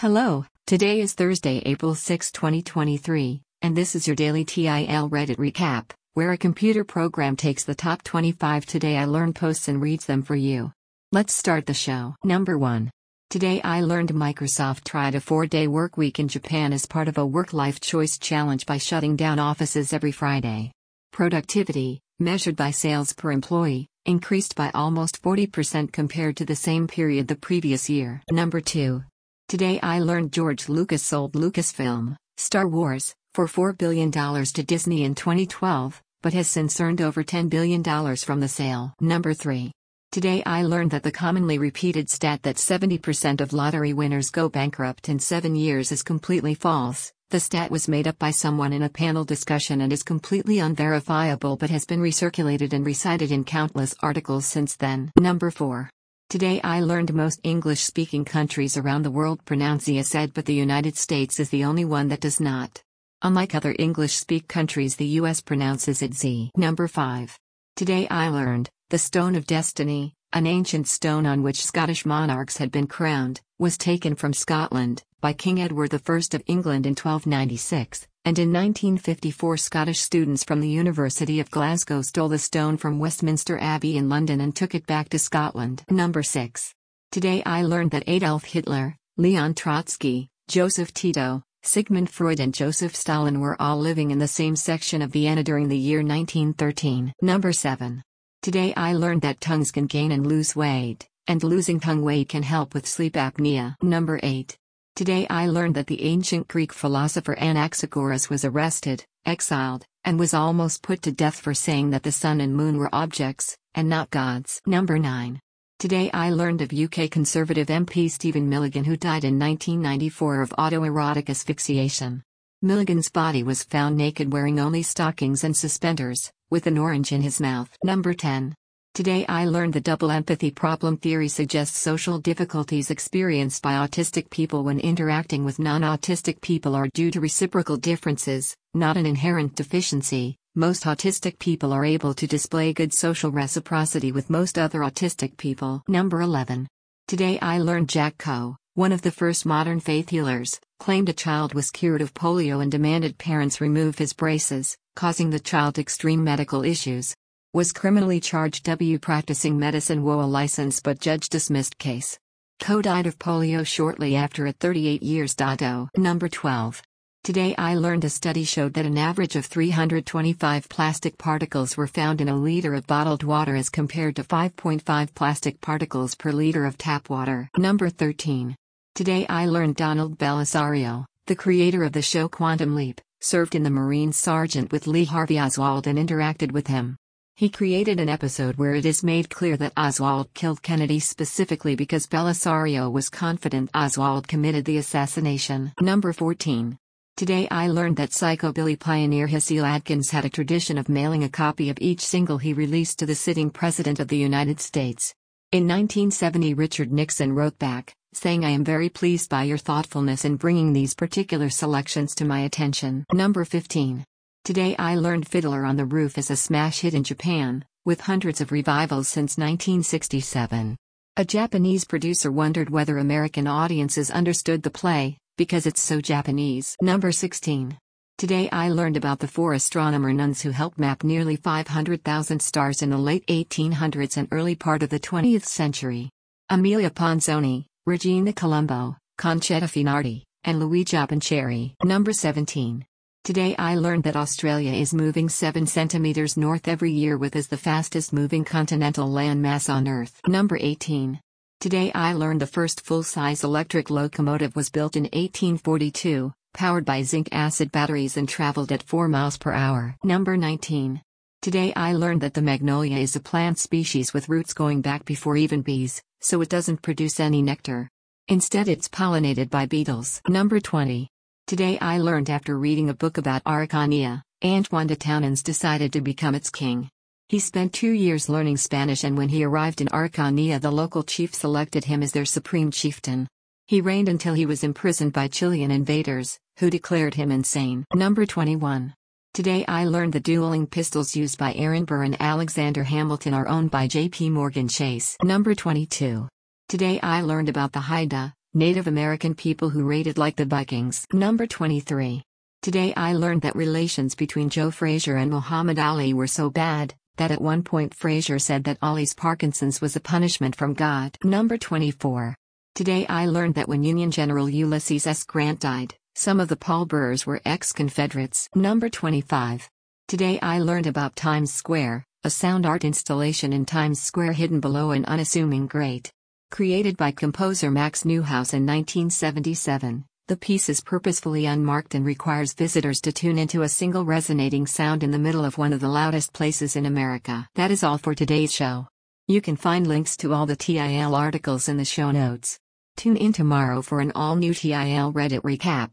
Hello, today is Thursday, April 6, 2023, and this is your daily TIL Reddit recap, where a computer program takes the top 25 Today I Learned posts and reads them for you. Let's start the show. Number 1. Today I learned Microsoft tried a four day work week in Japan as part of a work life choice challenge by shutting down offices every Friday. Productivity, measured by sales per employee, increased by almost 40% compared to the same period the previous year. Number 2. Today I learned George Lucas sold Lucasfilm, Star Wars, for $4 billion to Disney in 2012, but has since earned over $10 billion from the sale. Number 3. Today I learned that the commonly repeated stat that 70% of lottery winners go bankrupt in 7 years is completely false. The stat was made up by someone in a panel discussion and is completely unverifiable but has been recirculated and recited in countless articles since then. Number 4. Today I learned most English speaking countries around the world pronounce the Z but the United States is the only one that does not. Unlike other English speak countries, the US pronounces it Z. Number 5. Today I learned the Stone of Destiny, an ancient stone on which Scottish monarchs had been crowned, was taken from Scotland by King Edward I of England in 1296 and in 1954 Scottish students from the University of Glasgow stole the stone from Westminster Abbey in London and took it back to Scotland. Number 6. Today I learned that Adolf Hitler, Leon Trotsky, Joseph Tito, Sigmund Freud and Joseph Stalin were all living in the same section of Vienna during the year 1913. Number 7. Today I learned that tongues can gain and lose weight, and losing tongue weight can help with sleep apnea. Number 8. Today I learned that the ancient Greek philosopher Anaxagoras was arrested, exiled, and was almost put to death for saying that the sun and moon were objects, and not gods. Number 9. Today I learned of UK Conservative MP Stephen Milligan who died in 1994 of autoerotic asphyxiation. Milligan's body was found naked wearing only stockings and suspenders, with an orange in his mouth. Number 10. Today I learned the double empathy problem theory suggests social difficulties experienced by autistic people when interacting with non autistic people are due to reciprocal differences, not an inherent deficiency. Most autistic people are able to display good social reciprocity with most other autistic people. Number 11. Today I learned Jack Coe, one of the first modern faith healers, claimed a child was cured of polio and demanded parents remove his braces, causing the child extreme medical issues was criminally charged W practicing medicine WOA license but judge dismissed case. Coe died of polio shortly after at 38 years. Dado. Number 12. Today I learned a study showed that an average of 325 plastic particles were found in a liter of bottled water as compared to 5.5 plastic particles per liter of tap water. Number 13. Today I learned Donald Bellisario, the creator of the show Quantum Leap, served in the Marine Sergeant with Lee Harvey Oswald and interacted with him. He created an episode where it is made clear that Oswald killed Kennedy specifically because Bellisario was confident Oswald committed the assassination. Number 14. Today I learned that psychobilly pioneer Hasil Adkins had a tradition of mailing a copy of each single he released to the sitting President of the United States. In 1970 Richard Nixon wrote back, saying I am very pleased by your thoughtfulness in bringing these particular selections to my attention. Number 15. Today I learned Fiddler on the Roof is a smash hit in Japan, with hundreds of revivals since 1967. A Japanese producer wondered whether American audiences understood the play, because it's so Japanese. Number 16. Today I learned about the four astronomer nuns who helped map nearly 500,000 stars in the late 1800s and early part of the 20th century. Emilia Ponzoni, Regina Colombo, Concetta Finardi, and Luigia Panceri. Number 17. Today I learned that Australia is moving 7 centimeters north every year with is the fastest moving continental landmass on Earth. Number 18. Today I learned the first full-size electric locomotive was built in 1842, powered by zinc acid batteries and traveled at 4 miles per hour. Number 19. Today I learned that the magnolia is a plant species with roots going back before even bees, so it doesn't produce any nectar. Instead it's pollinated by beetles. Number 20. Today I learned after reading a book about Araucania, Antoine de decided to become its king. He spent two years learning Spanish and when he arrived in Araucania the local chief selected him as their supreme chieftain. He reigned until he was imprisoned by Chilean invaders, who declared him insane. Number 21. Today I learned the dueling pistols used by Aaron Burr and Alexander Hamilton are owned by JP Morgan Chase. Number 22. Today I learned about the Haida, Native American people who raided like the Vikings. Number 23. Today I learned that relations between Joe Frazier and Muhammad Ali were so bad that at one point Frazier said that Ali's Parkinson's was a punishment from God. Number 24. Today I learned that when Union General Ulysses S. Grant died, some of the pallbearers were ex-Confederates. Number 25. Today I learned about Times Square, a sound art installation in Times Square hidden below an unassuming grate. Created by composer Max Neuhaus in 1977, the piece is purposefully unmarked and requires visitors to tune into a single resonating sound in the middle of one of the loudest places in America. That is all for today's show. You can find links to all the TIL articles in the show notes. Tune in tomorrow for an all new TIL Reddit recap.